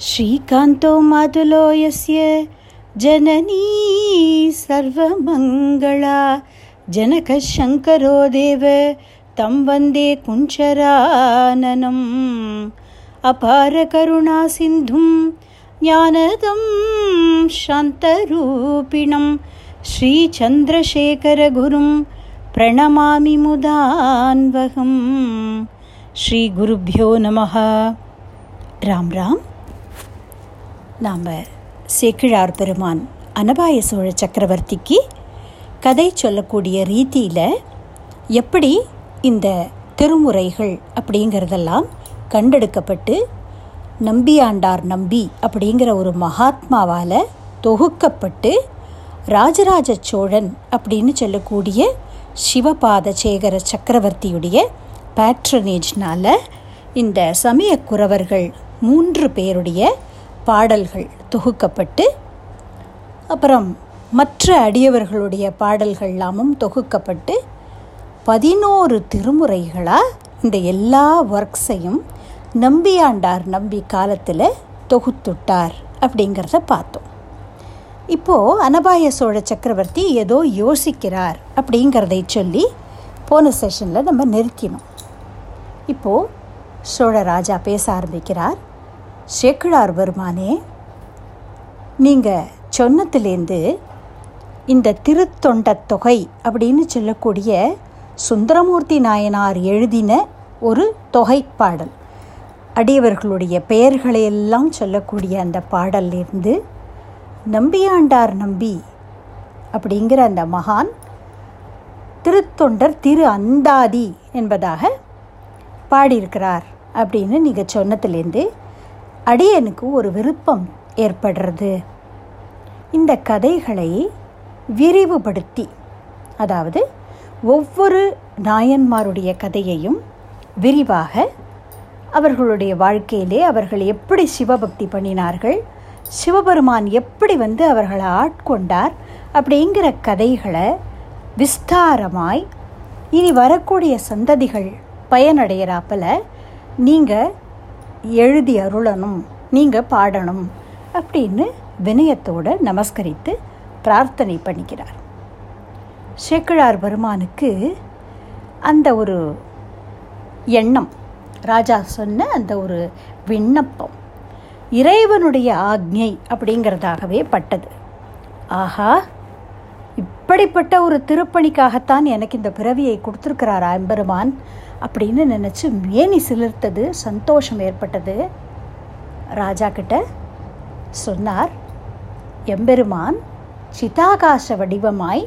श्रीकान्तो मातुलो यस्य जननी सर्वमङ्गला। जनकशङ्करो देव तं वन्दे कुञ्चराननम्। अपारकरुणासिन्धुं ज्ञानदं शान्तरूपिणं श्रीचन्द्रशेखरगुरुं प्रणमामि मुदान्वहं श्रीगुरुभ्यो नमः। राम राम। நாம் சேக்கிழார் பெருமான் அனபாய சோழ சக்கரவர்த்திக்கு கதை சொல்லக்கூடிய ரீதியில் எப்படி இந்த திருமுறைகள் அப்படிங்கிறதெல்லாம் கண்டெடுக்கப்பட்டு நம்பியாண்டார் நம்பி அப்படிங்கிற ஒரு மகாத்மாவால் தொகுக்கப்பட்டு ராஜராஜ சோழன் அப்படின்னு சொல்லக்கூடிய சிவபாத சேகர சக்கரவர்த்தியுடைய பேட்ரனேஜ்னால் இந்த சமய குறவர்கள் மூன்று பேருடைய பாடல்கள் தொகுக்கப்பட்டு அப்புறம் மற்ற அடியவர்களுடைய பாடல்கள்லாமும் தொகுக்கப்பட்டு பதினோரு திருமுறைகளாக இந்த எல்லா ஒர்க்ஸையும் நம்பியாண்டார் நம்பி காலத்தில் தொகுத்துட்டார் அப்படிங்கிறத பார்த்தோம். இப்போது அனபாய சோழ சக்கரவர்த்தி ஏதோ யோசிக்கிறார் அப்படிங்கிறதை சொல்லி போன செஷனில் நம்ம நிறுத்தினோம். இப்போது சோழ ராஜா பேச ஆரம்பிக்கிறார். சேக்கிழார் பெருமானே நீங்கள் சொன்னத்துலேருந்து இந்த திருத்தொண்ட தொகை அப்படின்னு சொல்லக்கூடிய சுந்தரமூர்த்தி நாயனார் எழுதின ஒரு தொகை பாடல். அடியவர்களுடைய பெயர்களையெல்லாம் சொல்லக்கூடிய அந்த பாடல்லிருந்து நம்பியாண்டார் நம்பி அப்படிங்கிற அந்த மகான் திருத்தொண்டர் திரு அந்தாதி என்பதாக பாடியிருக்கிறார் அப்படின்னு நீங்கள் சொன்னதுலேருந்து அடியனுக்கு ஒரு விருப்பம் ஏற்படுறது. இந்த கதைகளை விரிவுபடுத்தி அதாவது ஒவ்வொரு நாயன்மாருடைய கதையையும் விரிவாக அவர்களுடைய வாழ்க்கையிலே அவர்கள் எப்படி சிவபக்தி பண்ணினார்கள் சிவபெருமான் எப்படி வந்து அவர்களை ஆட்கொண்டார் அப்படிங்கிற கதைகளை விஸ்தாரமாய் இனி வரக்கூடிய சந்ததிகள் பயனடைகிறாப்பில் நீங்கள் எழுதி அருளணும் நீங்கள் பாடணும் அப்படின்னு வினயத்தோடு நமஸ்கரித்து பிரார்த்தனை பண்ணிக்கிறார். சேக்கிழார் பெருமானுக்கு அந்த ஒரு எண்ணம் ராஜா சொன்ன அந்த ஒரு விண்ணப்பம் இறைவனுடைய ஆக்ஞை அப்படிங்கிறதாகவே பட்டது. ஆஹா இப்படிப்பட்ட ஒரு திருப்பணிக்காகத்தான் எனக்கு இந்த பிறவியை கொடுத்துருக்கிறார் எம்பெருமான்? அப்படின்னு நினச்சி மேனி சிலிர்த்தது சந்தோஷம் ஏற்பட்டது. ராஜா கிட்ட சொன்னார் எம்பெருமான் சிதாகாச வடிவமாய்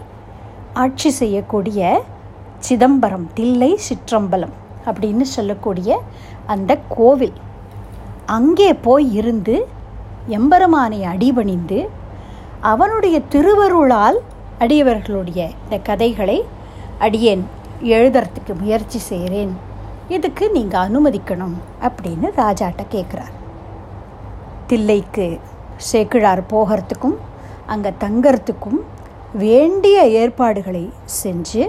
ஆட்சி செய்யக்கூடிய சிதம்பரம் தில்லை சிற்றம்பலம் அப்படின்னு சொல்லக்கூடிய அந்த கோவில். அங்கே போய் இருந்து எம்பெருமானை அடிபணிந்து அவனுடைய திருவருளால் அடியவர்களுடைய இந்த கதைகளை அடியேன். எழுதுறதுக்கு முயற்சி செய்கிறேன் இதுக்கு நீங்கள் அனுமதிக்கணும் அப்படின்னு ராஜாட்ட கேட்குறார் தில்லைக்கு சேக்கிழார் போகிறதுக்கும் அங்கே தங்கறதுக்கும் வேண்டிய ஏற்பாடுகளை செஞ்சு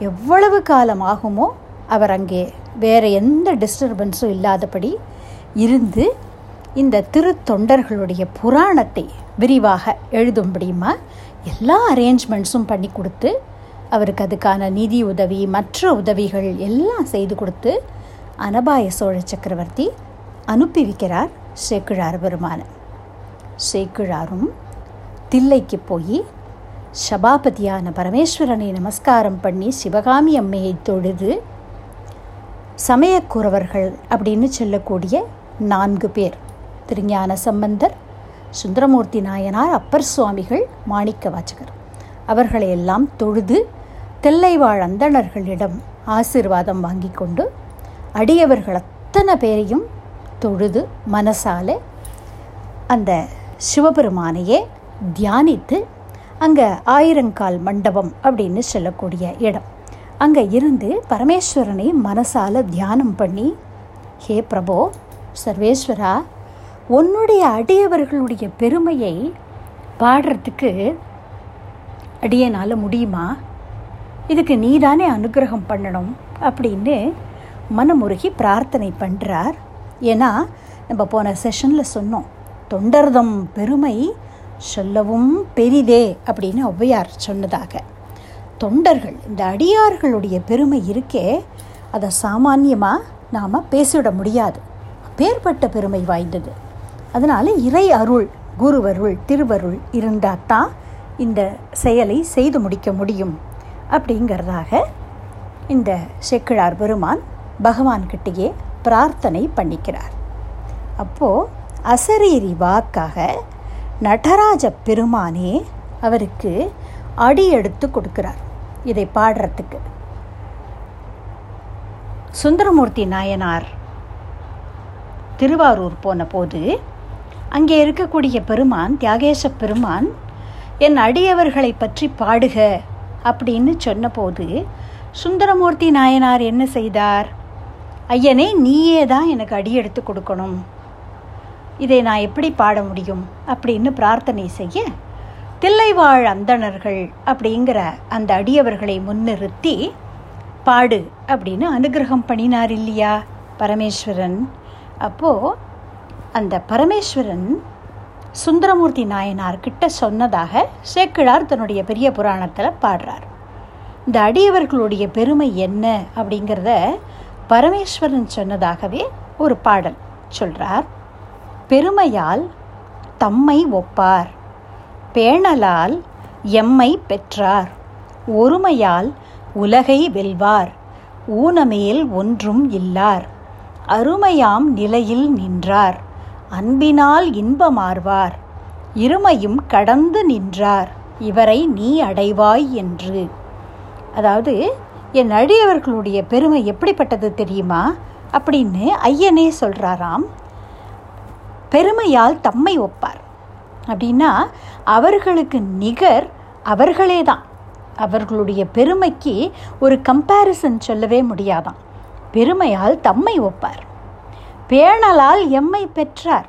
எவ்வளவு காலம் ஆகுமோ அவர் அங்கே வேறு எந்த டிஸ்டர்பன்ஸும் இல்லாதபடி இருந்து இந்த திருத்தொண்டர்களுடைய புராணத்தை விரிவாக எழுதும்படியுமா எல்லா அரேஞ்ச்மெண்ட்ஸும் பண்ணி கொடுத்து அவருக்கு அதுக்கான நிதி உதவி மற்ற உதவிகள் எல்லாம் செய்து கொடுத்து அனபாய சோழ சக்கரவர்த்தி அனுப்பி வைக்கிறார் சேக்கிழார் பெருமான. சேக்கிழாரும் தில்லைக்கு போய் சபாபதியான பரமேஸ்வரனை நமஸ்காரம் பண்ணி சிவகாமி அம்மையை தொழுது சமயக்குறவர்கள் அப்படின்னு சொல்லக்கூடிய நான்கு பேர். திருஞான சம்பந்தர் சுந்தரமூர்த்தி நாயனார் அப்பர் சுவாமிகள் மாணிக்க வாச்சகர் அவர்களை எல்லாம் தொழுது தெல்லைவாழ் அந்தணர்களிடம் ஆசிர்வாதம் வாங்கி கொண்டு அடியவர்கள் அத்தனை பேரையும் தொழுது மனசால அந்த சிவபெருமானையே தியானித்து அங்கே ஆயிரங்கால் மண்டபம் அப்படின்னு சொல்லக்கூடிய இடம். அங்கே இருந்து பரமேஸ்வரனை மனசால் தியானம் பண்ணி ஹே பிரபோ சர்வேஸ்வரா உன்னுடைய அடியவர்களுடைய பெருமையை பாடுறதுக்கு அடியனால் முடியுமா? இதுக்கு நீதானே அனுகிரகம் பண்ணணும் அப்படின்னு மனமுருகி பிரார்த்தனை பண்ணுறார் ஏன்னா நம்ம போன செஷனில் சொன்னோம் தொண்டர்தம் பெருமை சொல்லவும் பெரிதே அப்படின்னு ஒவ்வையார் சொன்னதாக. தொண்டர்கள் இந்த அடியார்களுடைய பெருமை இருக்கே அதை சாமானியமாக நாம் பேசிவிட முடியாது. பேர்பட்ட பெருமை வாய்ந்தது. அதனால் இறை அருள் குருவருள் திருவருள் இருந்தால் தான் இந்த செயலை செய்து முடிக்க முடியும். அப்படிங்கிறதாக இந்த செக்கிழார் பெருமான் பகவான்கிட்டேயே பிரார்த்தனை பண்ணிக்கிறார். அப்போது அசரீரி வாக்காக நடராஜ பெருமானே அவருக்கு அடி எடுத்து கொடுக்கிறார் இதை பாடுறதுக்கு. சுந்தரமூர்த்தி நாயனார் திருவாரூர் போன போது அங்கே இருக்கக்கூடிய பெருமான் தியாகேச பெருமான் என் அடியவர்களை பற்றி பாடுக அப்படின்னு சொன்னபோது சுந்தரமூர்த்தி நாயனார் என்ன செய்தார்? ஐயனே நீயே தான் எனக்கு அடி எடுத்து கொடுக்கணும். இதை நான் எப்படி பாட முடியும்? அப்படின்னு பிரார்த்தனை செய்ய தில்லைவாழ் அந்தணர்கள் அப்படிங்கிற அந்த அடியவர்களை முன்னிறுத்தி பாடு அப்படின்னு அனுகிரகம் பண்ணினார் இல்லையா பரமேஸ்வரன்? அப்போது அந்த பரமேஸ்வரன் சுந்தரமூர்த்தி நாயனார் கிட்ட சொன்னதாக சேக்கிழார் தன்னுடைய பெரிய புராணத்தில் பாடுறார். இந்த அடியவர்களுடைய பெருமை என்ன அப்படிங்கிறத பரமேஸ்வரன் சொன்னதாகவே ஒரு பாடல் சொல்கிறார் பெருமையால் தம்மை ஒப்பார் பேணலால் எம்மை பெற்றார் ஒருமையால் உலகை வெல்வார் ஊனமேல் ஒன்றும் இல்லார் அருமையாம் நிலையில் நின்றார். அன்பினால் இன்பமார்வார். இருமையும் கடந்து நின்றார். இவரை நீ அடைவாய் என்று. அதாவது என் அடியவர்களுடைய பெருமை எப்படிப்பட்டது தெரியுமா? அப்படின்னு ஐயனே சொல்கிறாராம் பெருமையால் தம்மை ஒப்பார். அப்படின்னா அவர்களுக்கு நிகர் அவர்களே தான் அவர்களுடைய பெருமைக்கு ஒரு கம்பேரிசன் சொல்லவே முடியாதாம். பெருமையால் தம்மை ஒப்பார். பேணலால் எம்மை பெற்றார்.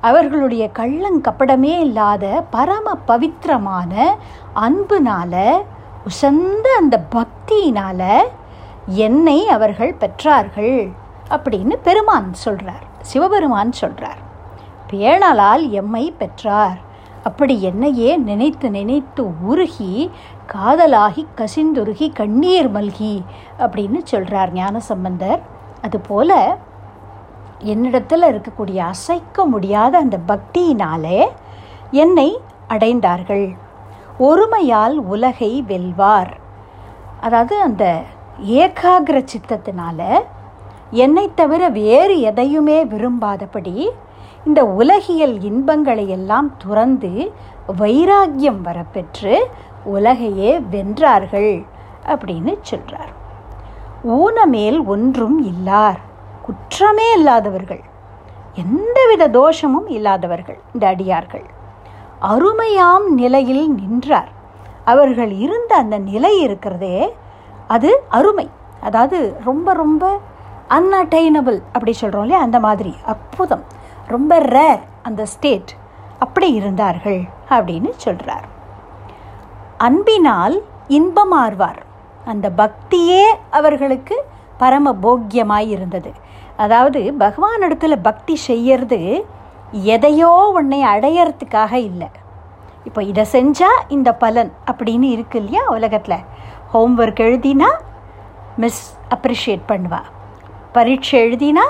அவர்களுடைய கள்ளங்கப்படமே இல்லாத பரம பவித்திரமான அன்புனால உசந்த அந்த பக்தியினால என்னை அவர்கள் பெற்றார்கள் அப்படின்னு பெருமான் சொல்கிறார் சிவபெருமான் சொல்கிறார் பேணலால் எம்மை பெற்றார். அப்படி என்னையே நினைத்து நினைத்து உருகி காதலாகி கசிந்துருகி கண்ணீர் மல்கி அப்படின்னு சொல்கிறார் ஞானசம்பந்தர். அதுபோல் என்னிடத்தில் இருக்கக்கூடிய அசைக்க முடியாத அந்த பக்தியினாலே என்னை அடைந்தார்கள். ஒருமையால் உலகை வெல்வார். அதாவது அந்த ஏகாகிர சித்தத்தினால என்னை தவிர வேறு எதையுமே விரும்பாதபடி இந்த உலகியல் இன்பங்களை எல்லாம் துறந்து வைராக்கியம் வரப்பெற்று உலகையே வென்றார்கள் அப்படின்னு சொல்கிறார் ஊனமேல் ஒன்றும் இல்லார். குற்றமே இல்லாதவர்கள். எந்தவித தோஷமும் இல்லாதவர்கள் இந்த அடியார்கள் அருமையாம் நிலையில் நின்றார். அவர்கள் இருந்த அந்த நிலை இருக்கிறதே அது அருமை. அதாவது ரொம்ப ரொம்ப அன்அட்டைனபிள் அப்படி சொல்கிறோம் இல்லையா? அந்த மாதிரி அற்புதம். ரொம்ப ரேர் அந்த ஸ்டேட் அப்படி இருந்தார்கள் அப்படின்னு சொல்கிறார் அன்பினால் இன்பமார்வார். அந்த பக்தியே அவர்களுக்கு பரம போக்கியமாய் இருந்தது. அதாவது பகவான் பக்தி செய்யறது எதையோ உன்னை அடையறதுக்காக இல்லை. இப்போ இதை செஞ்சால் இந்த பலன் அப்படின்னு இருக்கு இல்லையா உலகத்தில். ஹோம்ஒர்க் எழுதினா மிஸ் அப்ரிஷியேட் பண்ணுவா. பரீட்சை எழுதினா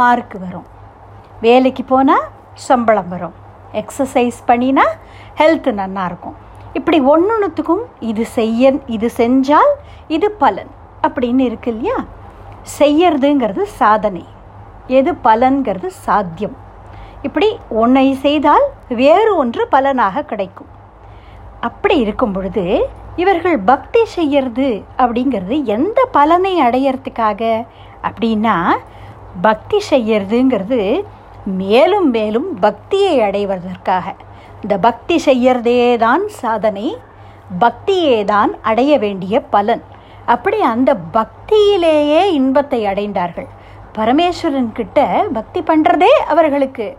மார்க் வரும். வேலைக்கு போனால் சம்பளம் வரும். எக்ஸசைஸ் பண்ணினா ஹெல்த் நல்லாயிருக்கும் இப்படி ஒன்று ஒன்றுத்துக்கும் இது செய்ய இது செஞ்சால் இது பலன் அப்படின்னு இருக்கு இல்லையா? செய்யறதுங்கிறது சாதனை. எது பலன்கிறது சாத்தியம். இப்படி ஒன்றை செய்தால் வேறு ஒன்று பலனாக கிடைக்கும். அப்படி இருக்கும் பொழுது இவர்கள் பக்தி செய்யறது அப்படிங்கிறது எந்த பலனை அடையறதுக்காக? அப்படின்னா பக்தி செய்யறதுங்கிறது மேலும் மேலும் பக்தியை அடைவதற்காக. இந்த பக்தி செய்யறதே தான் சாதனை பக்தியே தான் அடைய வேண்டிய பலன். அப்படி அந்த பக்தியிலேயே இன்பத்தை அடைந்தார்கள். பரமேஸ்வரன் கிட்ட பக்தி பண்ணுறதே அவர்களுக்கு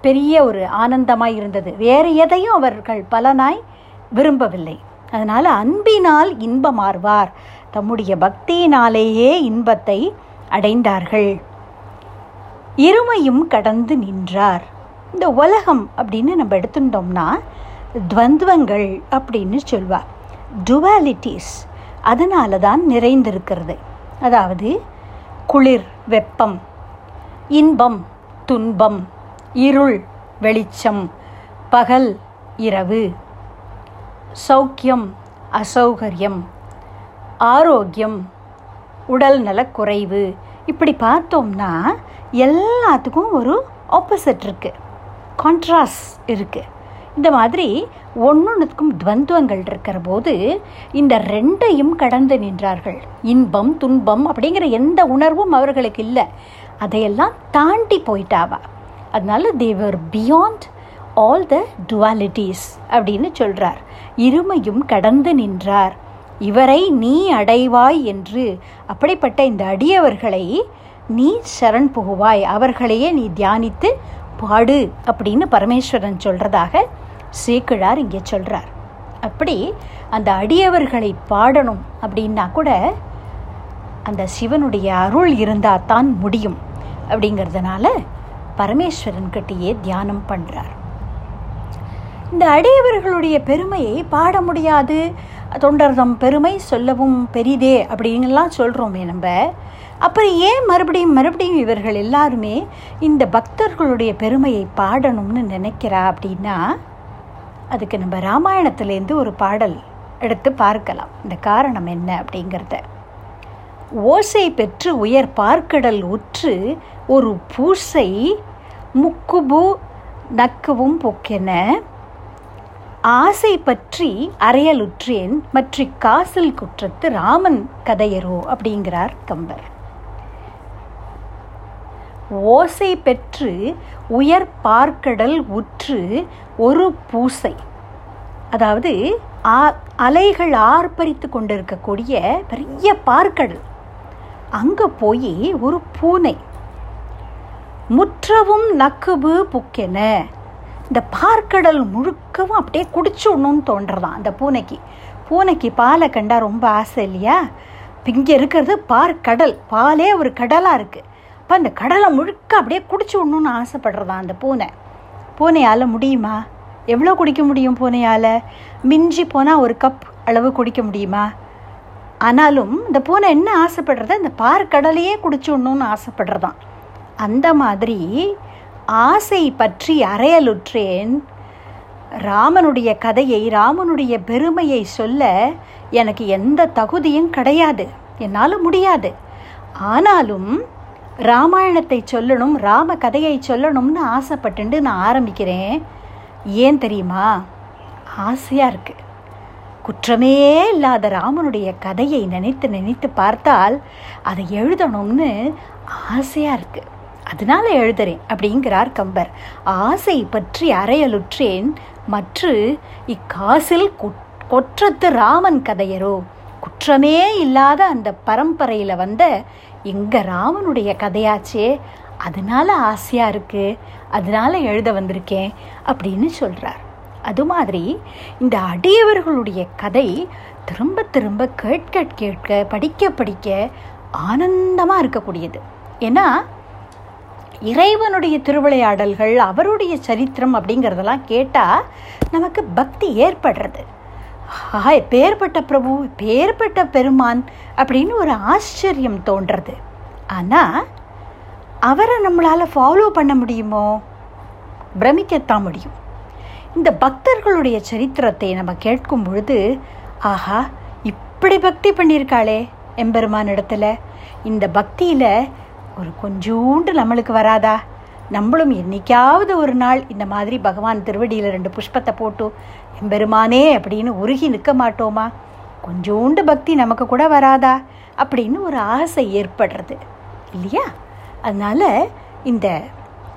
பெரிய ஒரு ஆனந்தமாக இருந்தது. வேறு எதையும் அவர்கள் பலனாய் விரும்பவில்லை. அதனால் அன்பினால் இன்பமார்வார். தம்முடைய பக்தியினாலேயே இன்பத்தை அடைந்தார்கள். இருமையும் கடந்து நின்றார். இந்த உலகம் அப்படின்னு நம்ம எடுத்துட்டோம்னா துவந்துவங்கள் அப்படின்னு சொல்வார். டுவாலிட்டிஸ் அதனால தான் நிறைந்திருக்கிறது. அதாவது குளிர் வெப்பம் இன்பம் துன்பம் இருள் வெளிச்சம் பகல் இரவு சௌக்கியம் அசௌகரியம் ஆரோக்கியம் உடல் நலக்குறைவு இப்படி பார்த்தோம்னா எல்லாத்துக்கும் ஒரு ஆப்போசிட் இருக்குது கான்ட்ராஸ்ட் இருக்குது இந்த மாதிரி ஒன்னொன்றுக்கும் துவந்துவங்கள் இருக்கிற போது இந்த ரெண்டையும் கடந்து நின்றார்கள். இன்பம் துன்பம் அப்படிங்கிற எந்த உணர்வும் அவர்களுக்கு இல்லை. அதையெல்லாம் தாண்டி போயிட்டாவா. அதனால they are beyond all the dualities அப்படின்னு சொல்கிறார் இருமையும் கடந்து நின்றார். இவரை நீ அடைவாய் என்று அப்படிப்பட்ட இந்த அடியவர்களை நீ சரண் புகுவாய். அவர்களையே நீ தியானித்து பாடு அப்படின்னு பரமேஸ்வரன் சொல்கிறதாக சேக்கிழார் இங்கே சொல்கிறார் அப்படி அந்த அடியவர்களை பாடணும் அப்படின்னா கூட அந்த சிவனுடைய அருள் இருந்தால் தான் முடியும் அப்படிங்கிறதுனால பரமேஸ்வரன்கிட்டயே தியானம் பண்ணுறார் இந்த அடியவர்களுடைய பெருமையை பாட முடியாது தொண்டர்தம் பெருமை சொல்லவும் பெரிதே அப்படின்லாம் சொல்கிறோமே நம்ம. அப்புறம் ஏன் மறுபடியும் மறுபடியும் இவர்கள் எல்லாருமே இந்த பக்தர்களுடைய பெருமையை பாடணும்னு நினைக்கிறா அப்படின்னா அதுக்கு நம்ம ராமாயணத்துலேருந்து ஒரு பாடல் எடுத்து பார்க்கலாம். இந்த காரணம் என்ன அப்படிங்கிறத. ஓசை பெற்று உயர் பார்க்கடல் உற்று ஒரு பூசை முக்குபு நக்குவும் பொக்கென. ஆசை பற்றி அறையலுற்றேன் மற்ற காசில் குற்றத்து ராமன் கதையரோ அப்படிங்கிறார் கம்பர். ஓசை பெற்று உயர் பார்க்கடல் உற்று ஒரு பூசை. அதாவது அலைகள் ஆர்ப்பரித்து கொண்டிருக்கக்கூடிய பெரிய பார்க்கடல். அங்கே போய் ஒரு பூனை. முற்றவும் நக்குபு புக்கென. இந்த பார்க்கடல் முழுக்கவும் அப்படியே குடிச்சுடணும்னு தோன்றதான் அந்த பூனைக்கு. பூனைக்கு பாலை கண்டா ரொம்ப ஆசை இல்லையா? இங்கே இருக்கிறது பார்க்கடல். பாலே ஒரு கடலாக இருக்குது அப்போ அந்த கடலை முழுக்க அப்படியே குடிச்சு விடணும்னு ஆசைப்படுறதா அந்த பூனை? பூனையால் முடியுமா? எவ்வளோ குடிக்க முடியும் பூனையால்? மிஞ்சி போனால் ஒரு கப் அளவு குடிக்க முடியுமா? ஆனாலும் இந்த பூனை என்ன ஆசைப்படுறது இந்த பார்க்கடலையே குடிச்சு விடணும்னு ஆசைப்படுறதான். அந்த மாதிரி ஆசை பற்றி அறையலுற்றேன். ராமனுடைய கதையை ராமனுடைய பெருமையை சொல்ல எனக்கு எந்த தகுதியும் கிடையாது. என்னால் முடியாது. ஆனாலும் ராமாயணத்தை சொல்லணும் ராம கதையை சொல்லணும்னு ஆசைப்பட்டுண்டு நான் ஆரம்பிக்கிறேன். ஏன் தெரியுமா? ஆசையாக இருக்குது குற்றமே இல்லாத ராமனுடைய கதையை நினைத்து நினைத்து பார்த்தால் அதை எழுதணும்னு ஆசையாக இருக்குது அதனால எழுதுறேன் அப்படிங்கிறார் கம்பர். ஆசை பற்றி அறையலுற்றேன் மற்ற இக்காசில் கொற்றத்து ராமன் கதையரோ. குற்றமே இல்லாத அந்த பரம்பரையில் வந்த எங்கள் ராமனுடைய கதையாச்சே அதனால் ஆசையாக இருக்குது அதனால் எழுத வந்திருக்கேன் அப்படின்னு சொல்கிறார் அது மாதிரி இந்த அடியவர்களுடைய கதை திரும்ப திரும்ப கேட்க கேட்க படிக்க படிக்க ஆனந்தமாக இருக்கக்கூடியது. ஏன்னா இறைவனுடைய திருவிளையாடல்கள் அவருடைய சரித்திரம் அப்படிங்கிறதெல்லாம் கேட்டால் நமக்கு பக்தி ஏற்படுறது. ஆஹா பேர்பட்ட பிரபு பேர்பட்ட பெருமான் அப்படின்னு ஒரு ஆச்சரியம் தோன்றது. ஆனால் அவரை நம்மளால் ஃபாலோ பண்ண முடியுமோ? பிரமிக்கத்தான் முடியும். இந்த பக்தர்களுடைய சரித்திரத்தை நம்ம கேட்கும் பொழுது ஆஹா இப்படி பக்தி பண்ணியிருக்காளே எம்பெருமான் இடத்துல. இந்த பக்தியில் ஒரு கொஞ்சோண்டு நம்மளுக்கு வராதா? நம்மளும் என்னைக்காவது ஒரு நாள் இந்த மாதிரி பகவான் திருவடியில் ரெண்டு புஷ்பத்தை போட்டு எம்பெருமானே அப்படின்னு உருகி நிற்க மாட்டோமா? கொஞ்சோண்டு பக்தி நமக்கு கூட வராதா? அப்படின்னு ஒரு ஆசை ஏற்படுறது. இல்லையா? அதனால் இந்த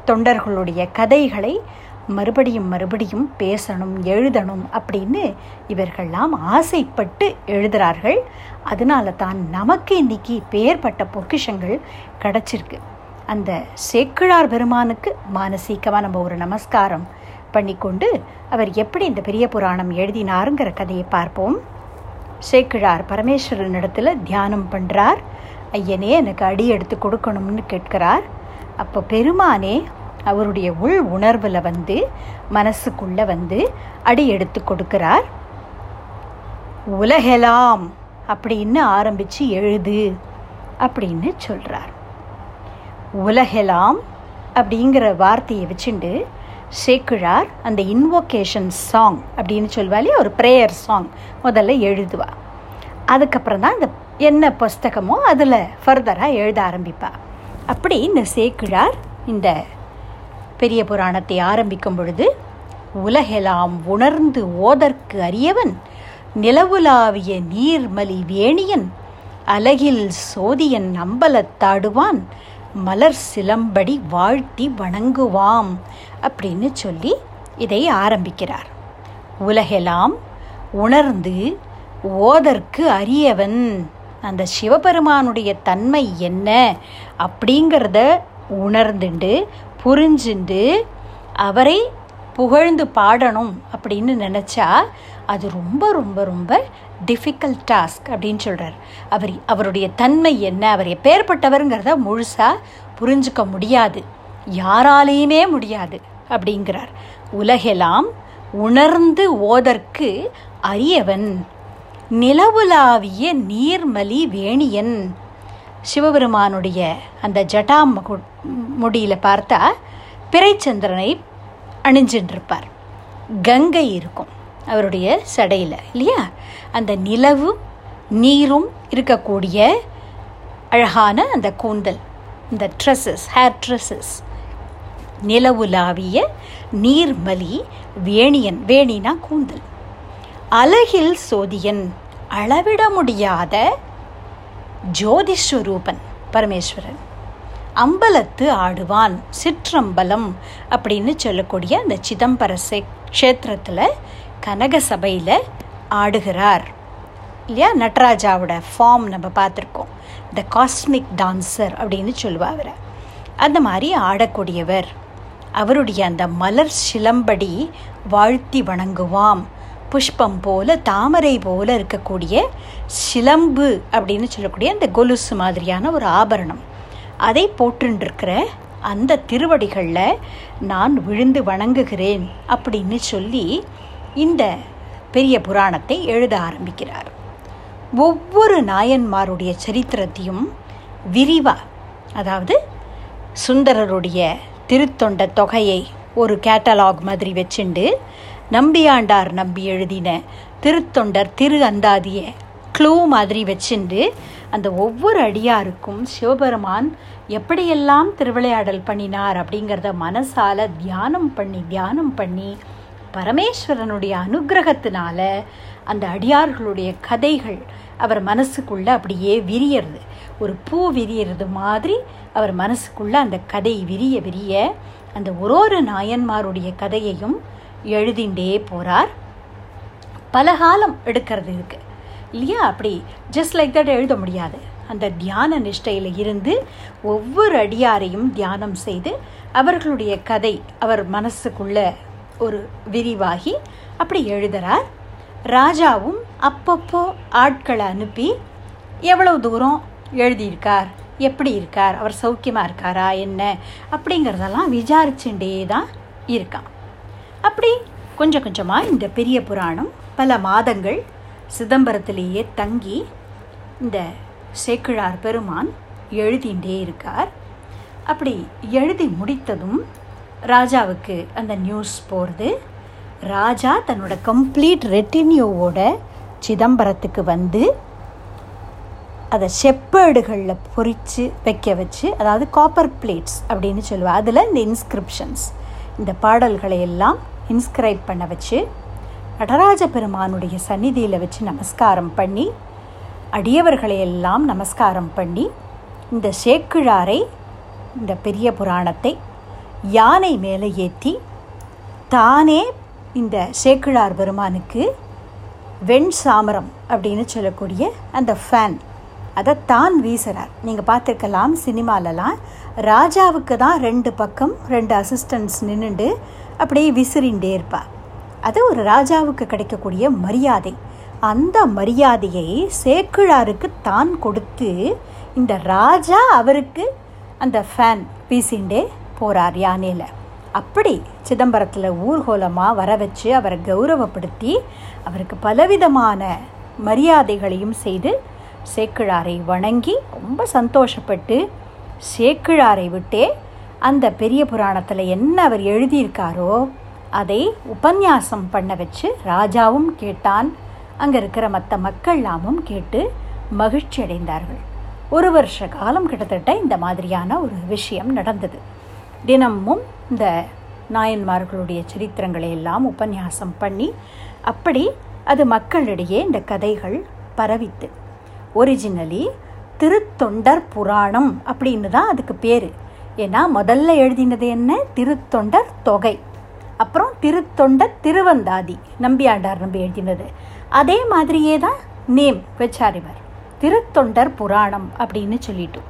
தொண்டர்களுடைய கதைகளை மறுபடியும் மறுபடியும் பேசணும் எழுதணும் அப்படின்னு இவர்கள்லாம் ஆசைப்பட்டு எழுதுகிறார்கள் அதனால தான் நமக்கு இன்னைக்கு பேர்பட்ட பொக்கிஷங்கள் கிடச்சிருக்கு. அந்த சேக்கிழார் பெருமானுக்கு மானசீகமாக நம்ம ஒரு நமஸ்காரம். பண்ணிக்கொண்டு அவர் எப்படி இந்த பெரிய புராணம் எழுதினாருங்கிற கதையை பார்ப்போம். சேக்கிழார் பரமேஸ்வரன் இடத்துல தியானம் பண்ணுறார் ஐயனே எனக்கு அடி எடுத்து கொடுக்கணும்னு கேட்கிறார். அப்போ பெருமானே அவருடைய உள் உணர்வில் வந்து மனசுக்குள்ளே வந்து அடி எடுத்து கொடுக்கிறார். உலகெலாம் அப்படின்னு ஆரம்பித்து எழுது அப்படின்னு சொல்கிறார் உலகெலாம் அப்படிங்கிற வார்த்தையை வச்சுண்டு சேக்குழார் அந்த இன்வோகேஷன் சாங் அப்படின்னு சொல்வாலே ஒரு ப்ரேயர் சாங் முதல்ல எழுதுவா. அதுக்கப்புறம் தான் இந்த என்ன புஸ்தகமோ அதில் ஃபர்தராக எழுத ஆரம்பிப்பா. அப்படி இந்த சேக்கிழார் இந்த பெரிய புராணத்தை ஆரம்பிக்கும் பொழுது உலகெல்லாம் உணர்ந்து ஓதற்கு அறியவன் நிலவுலாவிய நீர்மலி வேணியன் அலகில் சோதியன் அம்பலத்தாடுவான் மலர் சிலம்படி வாழ்த்தி வணங்குவாம். அப்படின்னு சொல்லி இதை ஆரம்பிக்கிறார். உலகெல்லாம் உணர்ந்து ஓதற்கு அரியவன். அந்த சிவபெருமானுடைய தன்மை என்ன அப்படிங்கிறத உணர்ந்துண்டு புரிஞ்சுண்டு அவரை புகழ்ந்து பாடணும் அப்படின்னு நினச்சா அது ரொம்ப ரொம்ப ரொம்ப டிஃபிகல்ட் டாஸ்க் அப்படின்னு சொல்கிறார் அவர் அவருடைய தன்மை என்ன அவர் எப்பேற்பட்டவருங்கிறத முழுசாக புரிஞ்சுக்க முடியாது. யாராலேயுமே முடியாது அப்படிங்கிறார். உலகெல்லாம் உணர்ந்து ஓதற்கு அரியவன். நிலவுலாவிய நீர்மலி வேணியன். சிவபெருமானுடைய அந்த ஜட்டா முடியில் பார்த்தா பிறைச்சந்திரனை அணிஞ்சின்றிருப்பார். கங்கை இருக்கும் அவருடைய சடையில் இல்லையா? அந்த நிலவும் நீரும் இருக்கக்கூடிய அழகான அந்த கூந்தல் இந்த ட்ரெஸ்ஸஸ் ஹேர் ட்ரெஸ்ஸஸ். நிலவுலாவிய நீர்மலி வேணியன் வேணினா கூந்தல். அழகில் சோதியன் அளவிட முடியாத ஜோதிஸ்வரூபன் பரமேஸ்வரன். அம்பலத்து ஆடுவான் சிற்றம்பலம் அப்படின்னு சொல்லக்கூடிய அந்த சிதம்பர க்ஷேத்திரத்தில் கனக சபையில் ஆடுகிறார். இல்லையா? நட்ராஜாவோட ஃபார்ம் நம்ம பார்த்துருக்கோம். த காஸ்மிக் டான்சர் அப்படின்னு சொல்லுவா அவரை. அந்த மாதிரி ஆடக்கூடியவர். அவருடைய அந்த மலர் சிலம்படி வாழ்த்தி வணங்குவாம். புஷ்பம் போல தாமரை போல இருக்கக்கூடிய சிலம்பு அப்படின்னு சொல்லக்கூடிய அந்த கொலுசு மாதிரியான ஒரு ஆபரணம். அதை போட்டுருக்கிற அந்த திருவடிகளில் நான் விழுந்து வணங்குகிறேன் அப்படின்னு சொல்லி இந்த பெரிய புராணத்தை எழுத ஆரம்பிக்கிறார். ஒவ்வொரு நாயன்மாருடைய சரித்திரத்தையும் விரிவாக அதாவது சுந்தரருடைய திருத்தொண்ட தொகையை ஒரு கேட்டலாக் மாதிரி வச்சுண்டு நம்பியாண்டார் நம்பி எழுதின திருத்தொண்டர் திரு அந்தாதிய க்ளூ மாதிரி வச்சுண்டு அந்த ஒவ்வொரு அடியாருக்கும் சிவபெருமான் எப்படியெல்லாம் திருவிளையாடல் பண்ணினார் அப்படிங்கிறத மனசால தியானம் பண்ணி தியானம் பண்ணி பரமேஸ்வரனுடைய அனுகிரகத்தினால அந்த அடியார்களுடைய கதைகள் அவர் மனசுக்குள்ளே அப்படியே விரியறது. ஒரு பூ விரியறது மாதிரி அவர் மனசுக்குள்ள அந்த கதை விரிய விரிய அந்த ஒரு ஒரு நாயன்மாருடைய கதையையும் எழுதிண்டே போகிறார் பல காலம் எடுக்கிறது இருக்கு இல்லையா? அப்படி ஜஸ்ட் லைக் தட் எழுத முடியாது. அந்த தியான நிஷ்டையில் இருந்து ஒவ்வொரு அடியாரையும் தியானம் செய்து அவர்களுடைய கதை அவர் மனசுக்குள்ள ஒரு விரிவாகி அப்படி எழுதுகிறார் ராஜாவும் அப்பப்போ ஆட்களை அனுப்பி எவ்வளவு தூரம் எழுதியிருக்கார்? எப்படி இருக்கார்? அவர் சௌக்கியமாக இருக்காரா? என்ன? அப்படிங்கிறதெல்லாம் விசாரிச்சுட்டே தான் இருக்கான். அப்படி கொஞ்சம் கொஞ்சமாக இந்த பெரிய புராணம் பல மாதங்கள் சிதம்பரத்திலேயே தங்கி இந்த சேக்கிழார் பெருமான் எழுதிண்டே இருக்கார். அப்படி எழுதி முடித்ததும் ராஜாவுக்கு அந்த நியூஸ் போகிறது ராஜா தன்னோட கம்ப்ளீட் ரெட்டினியோவோட சிதம்பரத்துக்கு வந்து அதை செப்பேடுகளில் பொறித்து வைக்க வச்சு அதாவது காப்பர் பிளேட்ஸ் அப்படின்னு சொல்லுவாள் அதில் இந்த இன்ஸ்கிரிப்ஷன்ஸ் இந்த பாடல்களை எல்லாம் இன்ஸ்கிரைப் பண்ண வச்சு நடராஜ பெருமானுடைய சந்நிதியில் வச்சு நமஸ்காரம் பண்ணி அடியவர்களை எல்லாம் நமஸ்காரம் பண்ணி இந்த சேக்கிழாரை இந்த பெரிய புராணத்தை யானை மேலே ஏற்றி தானே இந்த சேக்கிழார் பெருமானுக்கு வெண் சாமரம் அப்படின்னு சொல்லக்கூடிய அந்த ஃபேன் அதை தான் வீசுகிறார் நீங்கள் பார்த்துருக்கலாம் சினிமாலலாம் ராஜாவுக்கு தான் ரெண்டு பக்கம் ரெண்டு அசிஸ்டன்ட்ஸ் நின்றுண்டு அப்படியே விசிறிண்டே இருப்பார். அது ஒரு ராஜாவுக்கு கிடைக்கக்கூடிய மரியாதை. அந்த மரியாதையை சேக்கிழாருக்கு தான் கொடுத்து இந்த ராஜா அவருக்கு அந்த ஃபேன் வீசிண்டே போகிறார் யானையில். அப்படி சிதம்பரத்தில் ஊர்கோலமாக வர வச்சு அவரை கௌரவப்படுத்தி அவருக்கு பலவிதமான மரியாதைகளையும் செய்து சேக்கிழாரை வணங்கி ரொம்ப சந்தோஷப்பட்டு சேக்கிழாரை விட்டே அந்த பெரிய புராணத்தில் என்ன அவர் எழுதியிருக்காரோ அதை உபன்யாசம் பண்ண வச்சு ராஜாவும் கேட்டான். அங்கே இருக்கிற மற்ற மக்கள்லாமும் கேட்டு மகிழ்ச்சி அடைந்தார்கள். ஒரு வருஷ காலம் கிட்டத்தட்ட இந்த மாதிரியான ஒரு விஷயம் நடந்தது. தினமும் இந்த நாயன்மார்களுடைய சரித்திரங்களை எல்லாம் உபன்யாசம் பண்ணி அப்படி அது மக்களிடையே இந்த கதைகள் பரவித்து ஒரிஜினலி திருத்தொண்டர் புராணம் அப்படின்னு தான் அதுக்கு பேர். ஏன்னா முதல்ல எழுதினது என்ன? திருத்தொண்டர் தொகை. அப்புறம் திருத்தொண்டர் திருவந்தாதி. நம்பியாண்டார் நம்பி எழுதினது. அதே மாதிரியே தான் நேம் வச்சார் இவர். திருத்தொண்டர் புராணம் அப்படின்னு சொல்லிட்டு.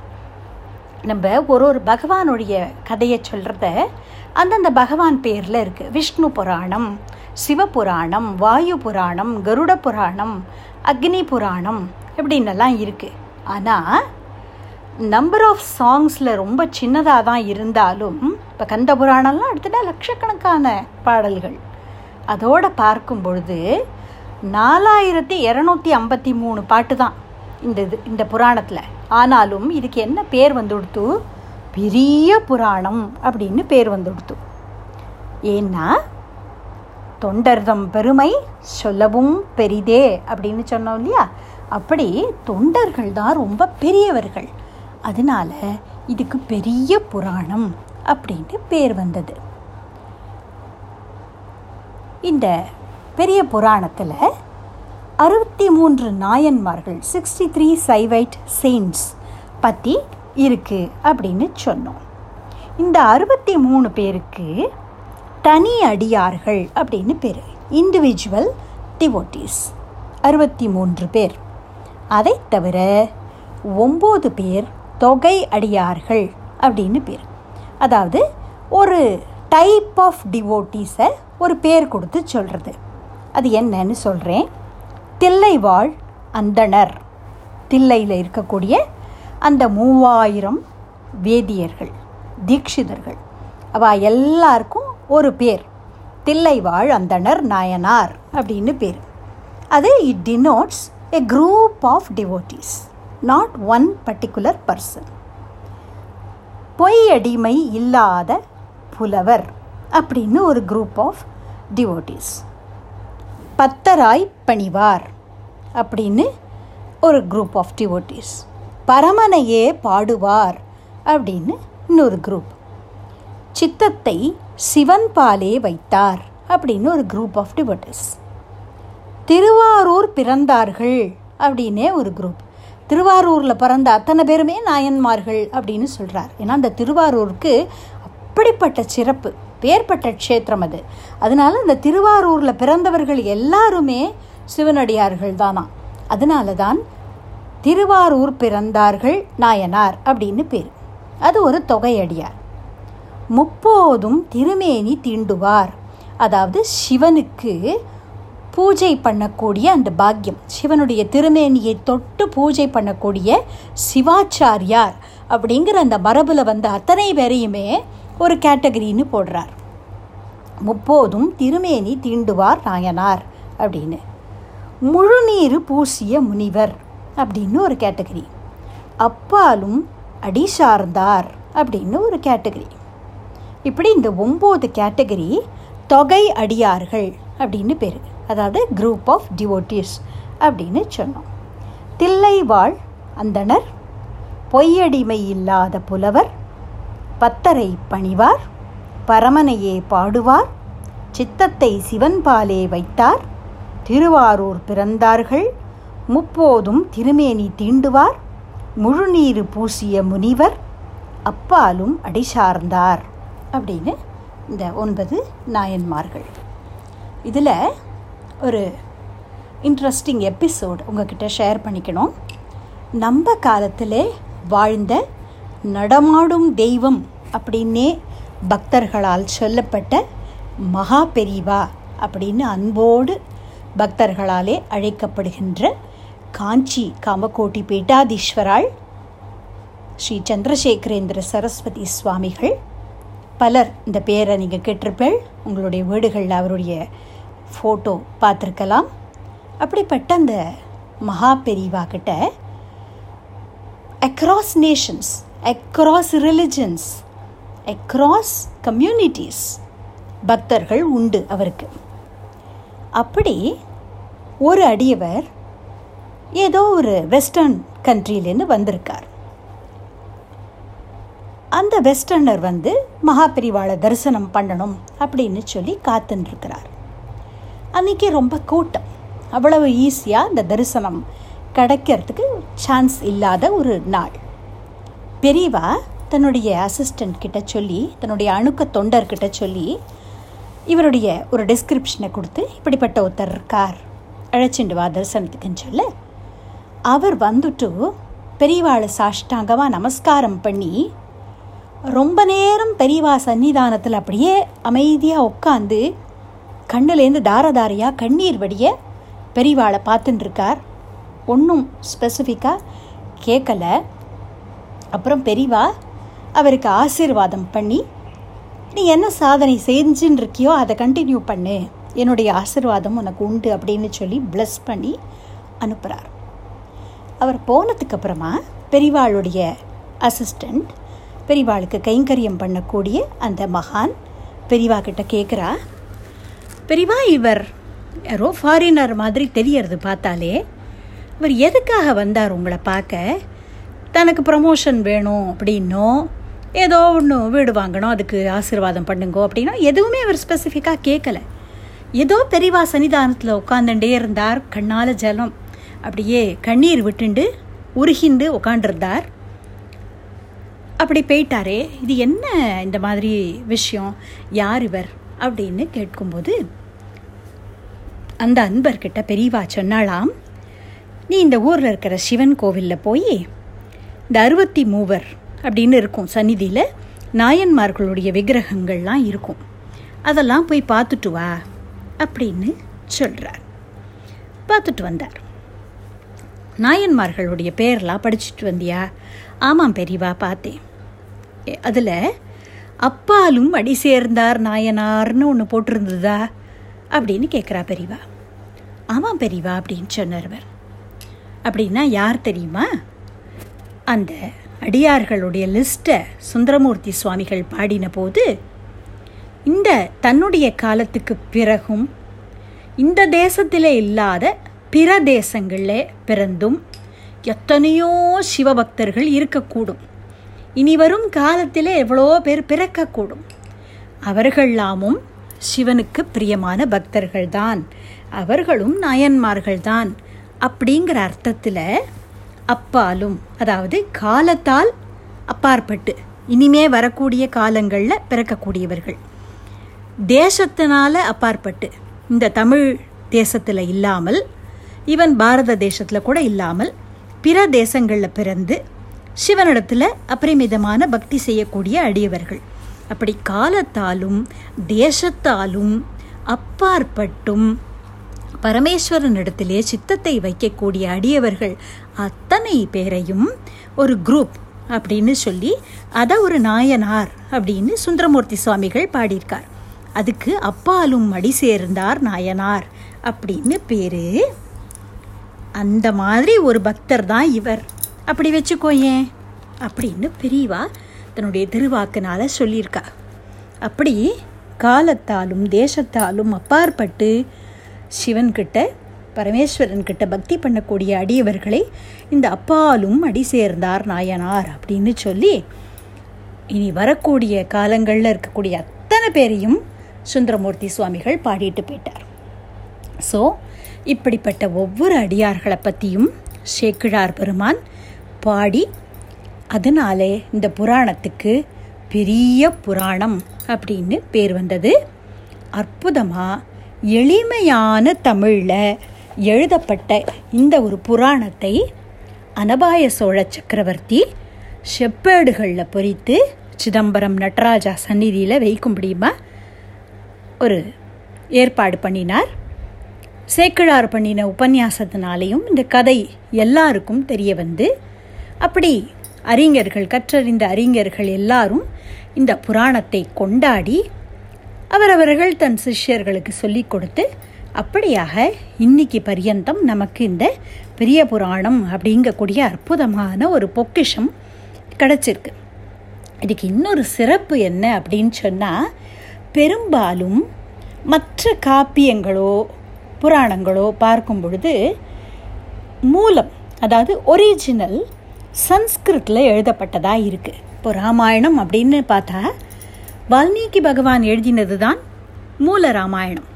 நம்ம ஒரு ஒரு பகவானுடைய கதையை சொல்கிறத அந்தந்த பகவான் பேரில் இருக்குது விஷ்ணு புராணம் சிவபுராணம் வாயு புராணம் கருட புராணம் அக்னி புராணம் இப்படின்னெல்லாம் இருக்குது ஆனால் நம்பர் ஆஃப் சாங்ஸில் ரொம்ப சின்னதாக தான் இருந்தாலும் இப்போ கந்த புராணம்லாம் எடுத்துட்டா லட்சக்கணக்கான பாடல்கள். அதோடு பார்க்கும் பொழுது நாலாயிரத்தி இரநூத்தி ஐம்பத்தி மூணு பாட்டு தான் இந்த இது இந்த புராணத்தில். ஆனாலும் இதுக்கு என்ன பேர் வந்து கொடுத்து பெரிய புராணம் அப்படின்னு பேர் வந்து கொடுத்து ஏன்னா தொண்டர்தம் பெருமை சொல்லவும் பெரிதே அப்படின்னு சொன்னோம் இல்லையா? அப்படி தொண்டர்கள் தான் ரொம்ப பெரியவர்கள். அதனால இதுக்கு பெரிய புராணம் அப்படின்ட்டு பேர் வந்தது. இந்த பெரிய புராணத்தில் அறுபத்தி மூன்று நாயன்மார்கள் சிக்ஸ்டி த்ரீ சைவைட் செயின்ஸ் பற்றி இருக்குது அப்படின்னு சொன்னோம். இந்த அறுபத்தி மூணு பேருக்கு தனி அடியார்கள் அப்படின்னு பேர் இண்டிவிஜுவல் டிவோட்டிஸ் அறுபத்தி மூன்று பேர். அதை தவிர ஒம்பது பேர் தொகை அடியார்கள் அப்படின்னு பேர். அதாவது ஒரு டைப் ஆஃப் டிவோட்டீஸை ஒரு பேர் கொடுத்து சொல்கிறது அது என்னன்னு சொல்கிறேன் தில்லைவாழ் அந்தணர். தில்லையில் இருக்கக்கூடிய அந்த மூவாயிரம் வேதியர்கள் தீட்சிதர்கள். அவ எல்லாருக்கும் ஒரு பேர். தில்லைவாழ் அந்தணர் நாயனார் அப்படின்னு பேர். அது it denotes a group of devotees not one particular person பொய் அடிமை இல்லாத புலவர் அப்படின்னு ஒரு குரூப் ஆஃப் டிவோட்டீஸ் பத்தராய் பணிவார் அப்படின்னு ஒரு குரூப் ஆஃப் டிவோட்டீஸ் பரமனையே பாடுவார் அப்படின்னு இன்னொரு குரூப் சித்தத்தை சிவன் பாலே வைத்தார் அப்படின்னு ஒரு குரூப் ஆஃப் டிவோட்டீஸ் திருவாரூர் பிறந்தார்கள் அப்படின்னே ஒரு குரூப் திருவாரூரில் பிறந்த அத்தனை பேருமே நாயன்மார்கள் அப்படின்னு சொல்கிறார் ஏன்னா அந்த திருவாரூருக்கு அப்படிப்பட்ட சிறப்பு பேர்பட்ட க்ஷேத்திரம் அது. அதனால இந்த திருவாரூரில் பிறந்தவர்கள் எல்லாருமே சிவனடியார்கள் தானா. அதனால தான் திருவாரூர் பிறந்தார்கள் நாயனார் அப்படின்னு பேர். அது ஒரு தொகையடியார். முப்போதும் திருமேனி தீண்டுவார். அதாவது சிவனுக்கு பூஜை பண்ணக்கூடிய அந்த பாக்கியம். சிவனுடைய திருமேனியை தொட்டு பூஜை பண்ணக்கூடிய சிவாச்சாரியார் அப்படிங்கிற அந்த மரபில் வந்த அத்தனை பேரையுமே ஒரு கேட்டகரின்னு போடுறார். முப்போதும் திருமேனி தீண்டுவார் நாயனார் அப்படின்னு. முழுநீர் பூசிய முனிவர் அப்படின்னு ஒரு கேட்டகரி. அப்பாலும் அடி சார்ந்தார் அப்படின்னு ஒரு கேட்டகரி. இப்படி இந்த ஒம்பது கேட்டகரி தொகை அடியார்கள் அப்படின்னு பேர். அதாவது குரூப் ஆஃப் டிவோட்டிஸ் அப்படின்னு சொன்னோம். தில்லைவாழ் அந்தனர் பொய்யடிமை இல்லாத புலவர் பத்தரை பணிவார் பரமனையே பாடுவார் சித்தத்தை சிவன்பாலே வைத்தார் திருவாரூர் பிறந்தார்கள் முப்போதும் திருமேனி தீண்டுவார் முழுநீர் பூசிய முனிவர் அப்பாலும் அடிசார்ந்தார் அப்படின்னு இந்த ஒன்பது நாயன்மார்கள். இதில் ஒரு இன்ட்ரெஸ்டிங் எபிசோட் உங்ககிட்ட ஷேர் பண்ணிக்கணும். நம்ம காலத்தில் வாழ்ந்த நடமாடும் தெய்வம் அப்படின்னே பக்தர்களால் சொல்லப்பட்ட மகா பெரிவா அப்படின்னு அன்போடு பக்தர்களாலே அழைக்கப்படுகின்ற காஞ்சி காமக்கோட்டி பீட்டாதீஸ்வராள் ஸ்ரீ சந்திரசேகரேந்திர சரஸ்வதி சுவாமிகள். பலர் இந்த பேரை நீங்கள் கேட்டிருப்பேள் உங்களுடைய வீடுகளில் அவருடைய ஃபோட்டோ பார்த்துருக்கலாம். அப்படிப்பட்ட அந்த மகா பெரிவா கிட்ட across nations across religions across communities பக்தர்கள் உண்டு அவருக்கு. அப்படி ஒரு அடியவர் ஏதோ ஒரு வெஸ்டர்ன் கண்ட்ரிலேருந்து வந்திருக்கார். அந்த வெஸ்டர்னர் வந்து மகாபெரிவாளை தரிசனம் பண்ணணும் அப்படின்னு சொல்லி காத்துருக்கிறார் அன்றைக்கி ரொம்ப கூட்டம். அவ்வளவு ஈஸியாக இந்த தரிசனம் கிடைக்கிறதுக்கு சான்ஸ் இல்லாத ஒரு நாள். பெரியவா தன்னுடைய அசிஸ்டண்ட் கிட்ட சொல்லி தன்னுடைய அணுக்க தொண்டர்கிட்ட சொல்லி இவருடைய ஒரு டிஸ்கிரிப்ஷனை கொடுத்து இப்படிப்பட்ட ஒருத்தர் இருக்கார். அழைச்சிண்டு வா தரிசனத்துக்குன்னு சொல்ல அவர் வந்துட்டு பெரியவாளை சாஷ்டாங்கமாக நமஸ்காரம் பண்ணி ரொம்ப நேரம் பெரியவா சன்னிதானத்தில் அப்படியே அமைதியாக உட்காந்து கண்ணுலேருந்து தாரதாரியாக கண்ணீர் வடிய பெரியவாளை பார்த்துட்டுருக்கார் ஒன்றும் ஸ்பெசிஃபிக்காக கேட்கலை அப்புறம் பெரியவா அவருக்கு ஆசீர்வாதம் பண்ணி நீ என்ன சாதனை செஞ்சுன்னு இருக்கியோ அதை கண்டினியூ பண்ணு. என்னுடைய ஆசிர்வாதம் உனக்கு உண்டு அப்படின்னு சொல்லி ப்ளஸ் பண்ணி அனுப்புகிறார் அவர் போனதுக்கப்புறமா பெரிவாளுடைய அசிஸ்டண்ட் பெரிவாளுக்கு கைங்கரியம் பண்ணக்கூடிய அந்த மகான் பெரிவா கிட்ட கேட்குறா பெரியவா இவர் யாரோ ஃபாரினர் மாதிரி தெரியறது பார்த்தாலே இவர் எதுக்காக வந்தார் உங்களை பார்க்க? தனக்கு ப்ரமோஷன் வேணும் அப்படின்னோ ஏதோ ஒன்று வீடு வாங்கணும் அதுக்கு ஆசீர்வாதம் பண்ணுங்கோ அப்படின்னா எதுவுமே அவர் ஸ்பெசிஃபிக்காக கேட்கல. ஏதோ பெரிவா சன்னிதானத்தில் உட்காந்துட்டே இருந்தார். கண்ணால் ஜலம் அப்படியே கண்ணீர் விட்டுண்டு உருகிண்டு உட்காண்டிருந்தார் அப்படி போயிட்டாரே. இது என்ன இந்த மாதிரி விஷயம்? யார் இவர்? அப்படின்னு கேட்கும்போது அந்த அன்பர்கிட்ட பெரியவா சொன்னாலாம் நீ இந்த ஊரில் இருக்கிற சிவன் கோவிலில் போய் இந்த அறுபத்தி மூவர் அப்படின்னு இருக்கும் சந்நிதியில் நாயன்மார்களுடைய விக்கிரகங்கள்லாம் இருக்கும். அதெல்லாம் போய் பார்த்துட்டு வா அப்படின்னு சொல்கிறார் பார்த்துட்டு வந்தார். நாயன்மார்களுடைய பேரெலாம் படிச்சுட்டு வந்தியா? ஆமாம் பெரியவா பார்த்தேன். அதில் அப்பாலும் அடி சேர்ந்தார் நாயனார்னு ஒன்று போட்டிருந்ததா? அப்படின்னு கேட்குறா பெரியவா. ஆமாம் பெரியவா அப்படின்னு சொன்னார்வர் அப்படின்னா யார் தெரியுமா? அந்த அடியார்களுடைய லிஸ்ட்டை சுந்தரமூர்த்தி சுவாமிகள் பாடின போது இந்த தன்னுடைய காலத்துக்கு பிறகும் இந்த தேசத்திலே இல்லாத பிற தேசங்களில் பிறந்தும் எத்தனையோ சிவபக்தர்கள் இருக்கக்கூடும். இனி வரும் காலத்தில் எவ்வளோ பேர் பிறக்கக்கூடும். அவர்கள்லாமும் சிவனுக்கு பிரியமான பக்தர்கள்தான். அவர்களும் நாயன்மார்கள்தான். அப்படிங்கிற அர்த்தத்தில் அப்பாலும் அதாவது காலத்தால் அப்பாற்பட்டு இனிமே வரக்கூடிய காலங்களில் பிறக்கக்கூடியவர்கள். தேசத்தினால அப்பாற்பட்டு இந்த தமிழ் தேசத்தில் இல்லாமல் ஈவன் பாரத தேசத்தில் கூட இல்லாமல் பிற தேசங்களில் பிறந்து சிவனிடத்தில் அபரிமிதமான பக்தி செய்யக்கூடிய அடியவர்கள். அப்படி காலத்தாலும் தேசத்தாலும் அப்பாற்பட்டும் பரமேஸ்வரனிடத்திலே சித்தத்தை வைக்கக்கூடிய அடியவர்கள் அத்தனை பேரையும் ஒரு குரூப் அப்படின்னு சொல்லி அதை ஒரு நாயனார் அப்படின்னு சுந்தரமூர்த்தி சுவாமிகள் பாடியிருக்கார். அதுக்கு அப்பாலும் அடி சேர்ந்தார் நாயனார் அப்படின்னு பேர். அந்த மாதிரி ஒரு பக்தர் தான் இவர். அப்படி வச்சுக்கோயேன் அப்படின்னு பெரியவா தன்னுடைய திருவாக்கினால் சொல்லியிருக்கா. அப்படி காலத்தாலும் தேசத்தாலும் அப்பாற்பட்டு சிவன்கிட்ட பரமேஸ்வரன்கிட்ட பக்தி பண்ணக்கூடிய அடியவர்களை இந்த அப்பாலும் அடி சேர்ந்தார் நாயனார் அப்படின்னு சொல்லி இனி வரக்கூடிய காலங்களில் இருக்கக்கூடிய அத்தனை பேரையும் சுந்தரமூர்த்தி சுவாமிகள் பாடிட்டு போயிட்டார். ஸோ இப்படிப்பட்ட ஒவ்வொரு அடியார்களை பற்றியும் சேக்கிழார் பெருமான் பாடி அதனாலே இந்த புராணத்துக்கு பெரிய புராணம் அப்படின்னு பேர் வந்தது. அற்புதமாக எளிமையான தமிழில் எழுதப்பட்ட இந்த ஒரு புராணத்தை அனபாய சோழ சக்கரவர்த்தி செப்பேடுகளில் பொறித்து சிதம்பரம் நடராஜா சந்நிதியில் வைக்கும்படியுமா ஒரு ஏற்பாடு பண்ணினார். சேக்கிழார் பண்ணின உபன்யாசத்தினாலேயும் இந்த கதை எல்லாருக்கும் தெரிய வந்து அப்படி அறிஞர்கள் கற்றறிந்த அறிஞர்கள் எல்லாரும் இந்த புராணத்தை கொண்டாடி அவரவர்கள் தன் சிஷ்யர்களுக்கு சொல்லிக் கொடுத்து அப்படியாக இன்னைக்கு பரியந்தம் நமக்கு இந்த பெரிய புராணம் அப்படிங்கக்கூடிய அற்புதமான ஒரு பொக்கிஷம் கிடச்சிருக்கு. இதுக்கு இன்னொரு சிறப்பு என்ன அப்படின்னு சொன்னால் பெரும்பாலும் மற்ற காப்பியங்களோ புராணங்களோ பார்க்கும் பொழுது மூலம் அதாவது ஒரிஜினல் சன்ஸ்கிருத்தில் எழுதப்பட்டதாக இருக்குது இப்போ ராமாயணம் அப்படின்னு பார்த்தா வால்மீகி பகவான் எழுதினது தான் மூல ராமாயணம்.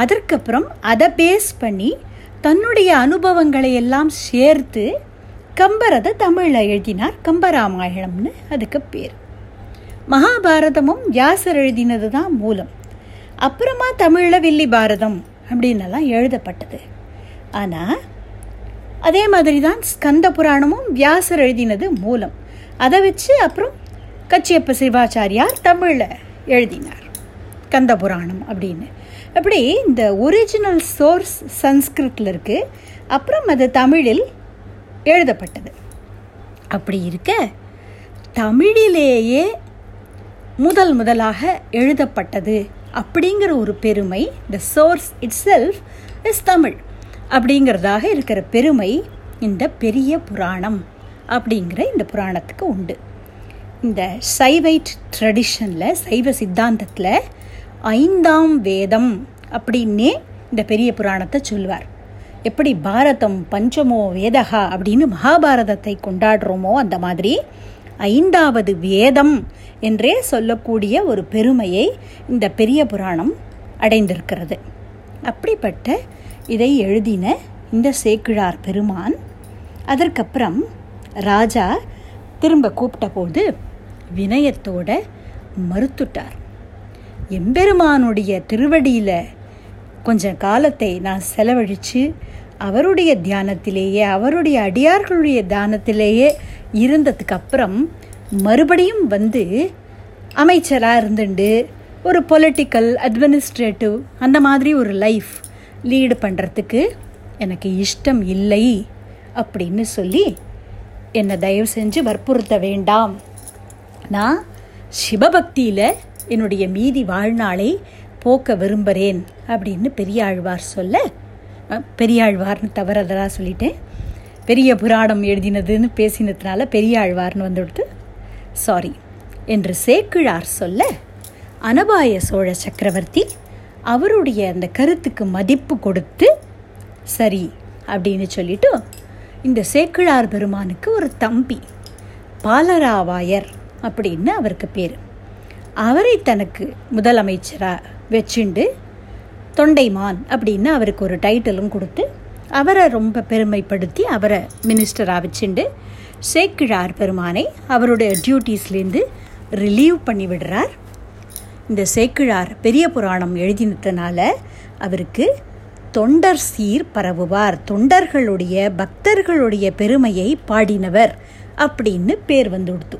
அதற்கப்புறம் அதை பேஸ் பண்ணி தன்னுடைய அனுபவங்களை எல்லாம் சேர்த்து கம்பர் அதை தமிழில் எழுதினார் கம்பராமாயணம்னு அதுக்கு பேர். மகாபாரதமும் வியாசர் எழுதினது தான் மூலம். அப்புறமா தமிழில் வில்லி பாரதம் அப்படின்னெல்லாம் எழுதப்பட்டது. ஆனால் அதே மாதிரி தான் ஸ்கந்த புராணமும் வியாசர் எழுதினது மூலம். அதை வச்சு அப்புறம் கச்சியப்ப சிவாச்சாரியார் தமிழில் எழுதினார். கந்த புராணம் அப்படின்னு. அப்படி இந்த ஒரிஜினல் சோர்ஸ் சன்ஸ்கிருத்தில் இருக்குது அப்புறம் அது தமிழில் எழுதப்பட்டது. அப்படி இருக்க தமிழிலேயே முதல் முதலாக எழுதப்பட்டது அப்படிங்கிற ஒரு பெருமை the source itself is Tamil. அப்படிங்கிறதாக இருக்கிற பெருமை இந்த பெரிய புராணம் அப்படிங்கிற இந்த புராணத்துக்கு உண்டு. இந்த சைவைட் ட்ரெடிஷனில் சைவ சித்தாந்தத்தில் ஐந்தாம் வேதம் அப்படின்னே இந்த பெரிய புராணத்தை சொல்வார். எப்படி பாரதம் பஞ்சமோ வேதகா அப்படின்னு மகாபாரதத்தை கொண்டாடுறோமோ அந்த மாதிரி ஐந்தாவது வேதம் என்றே சொல்லக்கூடிய ஒரு பெருமையை இந்த பெரிய புராணம் அடைந்திருக்கிறது. அப்படிப்பட்ட இதை எழுதின இந்த சேக்கிழார் பெருமான். அதற்கப்புறம் ராஜா திரும்ப கூப்பிட்ட போது வினயத்தோட மறுத்துட்டார். எம்பெருமானுடைய திருவடியில் கொஞ்சம் காலத்தை நான் செலவழித்து அவருடைய தியானத்திலேயே அவருடைய அடியார்களுடைய தியானத்திலேயே இருந்ததுக்கு அப்புறம் மறுபடியும் வந்து அமைச்சராக இருந்துண்டு. ஒரு பொலிட்டிக்கல் அட்மினிஸ்ட்ரேட்டிவ் அந்த மாதிரி ஒரு லைஃப் லீடு பண்ணுறதுக்கு எனக்கு இஷ்டம் இல்லை அப்படின்னு சொல்லி என்னை தயவு செஞ்சு வற்புறுத்த வேண்டாம். நான் சிவபக்தியில் என்னுடைய மீதி வாழ்நாளை போக்க விரும்புகிறேன் அப்படின்னு பெரியாழ்வார் சொல்ல பெரியாழ்வார்னு தவறதெல்லாம் சொல்லிட்டேன். பெரிய புராணம் எழுதினதுன்னு பேசினதுனால பெரியாழ்வார்னு வந்துடுது சாரி என்று சேக்கிழார் சொல்ல அனபாய சோழ சக்கரவர்த்தி அவருடைய அந்த கருத்துக்கு மதிப்பு கொடுத்து சரி அப்படின்னு சொல்லிட்டு இந்த சேக்கிழார் பெருமானுக்கு ஒரு தம்பி பாலராவாயர் அப்படின்னு அவருக்கு பேர். அவரை தனக்கு முதலமைச்சராக வச்சுண்டு தொண்டைமான் அப்படின்னு அவருக்கு ஒரு டைட்டிலும் கொடுத்து அவரை ரொம்ப பெருமைப்படுத்தி அவரை மினிஸ்டராக வச்சுண்டு சேக்கிழார் பெருமானை அவருடைய டியூட்டீஸ்லேருந்து ரிலீவ் பண்ணி விடுறார். இந்த சேக்கிழார் பெரிய புராணம் எழுதினதுனால அவருக்கு தொண்டர் சீர் பரவுவார். தொண்டர்களுடைய பக்தர்களுடைய பெருமையை பாடினவர் அப்படின்னு பேர் வந்துடுத்து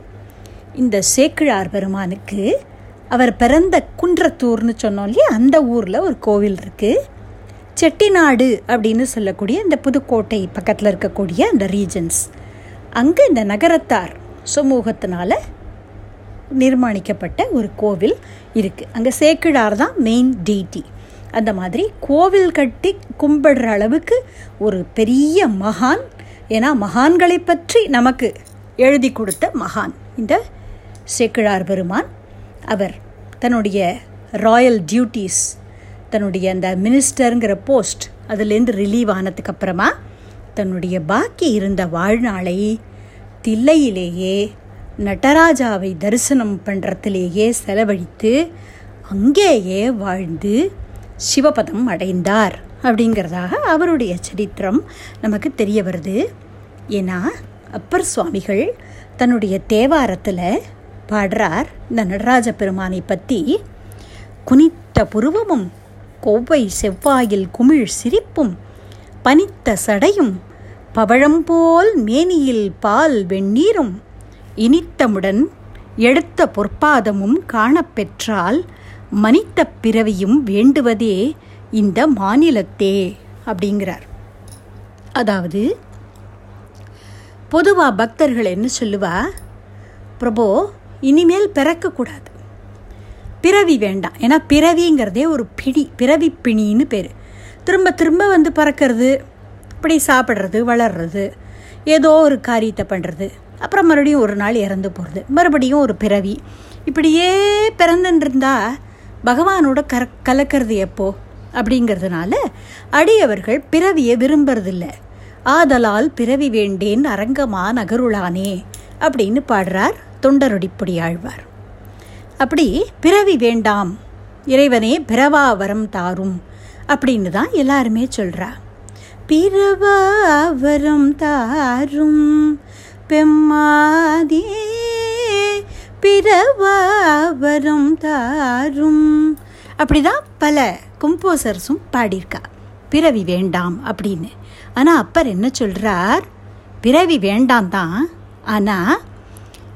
இந்த சேக்கிழார் பெருமானுக்கு அவர் பிறந்த குன்றத்தூர்னு சொன்னோம் இல்லையா? அந்த ஊரில் ஒரு கோவில் இருக்குது செட்டிநாடு அப்படின்னு சொல்லக்கூடிய இந்த புதுக்கோட்டை பக்கத்தில் இருக்கக்கூடிய அந்த ரீஜன்ஸ் அங்கே இந்த நகரத்தார் சமூகத்தினால நிர்மாணிக்கப்பட்ட ஒரு கோவில் இருக்குது அங்கே சேக்கிழார் தான் மெயின் டிடி அந்த மாதிரி கோவில் கட்டி கும்பிடுற அளவுக்கு ஒரு பெரிய மகான். ஏன்னா மகான்களை பற்றி நமக்கு எழுதி கொடுத்த மகான். இந்த சேக்கிழார் பெருமான் அவர் தன்னுடைய ராயல் டியூட்டீஸ் தன்னுடைய அந்த மினிஸ்டருங்கிற போஸ்ட் அதுலேருந்து ரிலீவ் ஆனதுக்கப்புறமா தன்னுடைய பாக்கி இருந்த வாழ்நாளை தில்லையிலேயே நடராஜாவை தரிசனம் பண்ணுறதுலேயே செலவழித்து அங்கேயே வாழ்ந்து சிவபதம் அடைந்தார் அப்படிங்கிறதாக அவருடைய சரித்திரம் நமக்கு தெரிய வருது. ஏன்னா அப்பர் சுவாமிகள் தன்னுடைய தேவாரத்தில் பாடுறார் இந்த நடராஜ பெருமானை பற்றி குனித்த புருவமும் கொவ்வை செவ்வாயில் குமிழ் சிரிப்பும் பனித்த சடையும் பவழம்போல் மேனியில் பால் வெந்நீரும் இனித்தமுடன் எடுத்த பொற்பாதமும் காணப்பெற்றால் மனித்த பிறவியும் வேண்டுவதே இந்த மாநிலத்தே அப்படிங்கிறார். அதாவது பொதுவாக பக்தர்கள் என்ன சொல்லுவா? பிரபோ இனிமேல் பிறக்கக்கூடாது. பிறவி வேண்டாம். ஏன்னா பிறவிங்கிறதே ஒரு பிடி பிறவி பிணின்னு பேர். திரும்ப திரும்ப வந்து பறக்கிறது இப்படி சாப்பிட்றது வளர்றது ஏதோ ஒரு காரியத்தை பண்ணுறது அப்புறம் மறுபடியும் ஒரு நாள் இறந்து போகிறது மறுபடியும் ஒரு பிறவி. இப்படியே பிறந்துருந்தா பகவானோட கர கலக்கிறது எப்போ? அப்படிங்கிறதுனால அடியவர்கள் பிறவியை விரும்புறதில்ல. ஆதலால் பிறவி வேண்டேன் அரங்கமா நகருளானே அப்படின்னு பாடுறார் தொண்டரொடிப்படி ஆழ்வார். அப்படி பிறவி வேண்டாம் இறைவனே பிறவா வரம் தாரும் அப்படின்னு தான் எல்லாருமே சொல்கிறா பிறவா வரம் தாரும் பெம்மாதே பிறவாவரும் தாரும். அப்படிதான் பல கம்போசர்ஸும் பாடியிருக்கா. பிறவி வேண்டாம் அப்படின்னு. ஆனால் அப்பர் என்ன சொல்கிறார் பிறவி வேண்டாம் தான். ஆனால்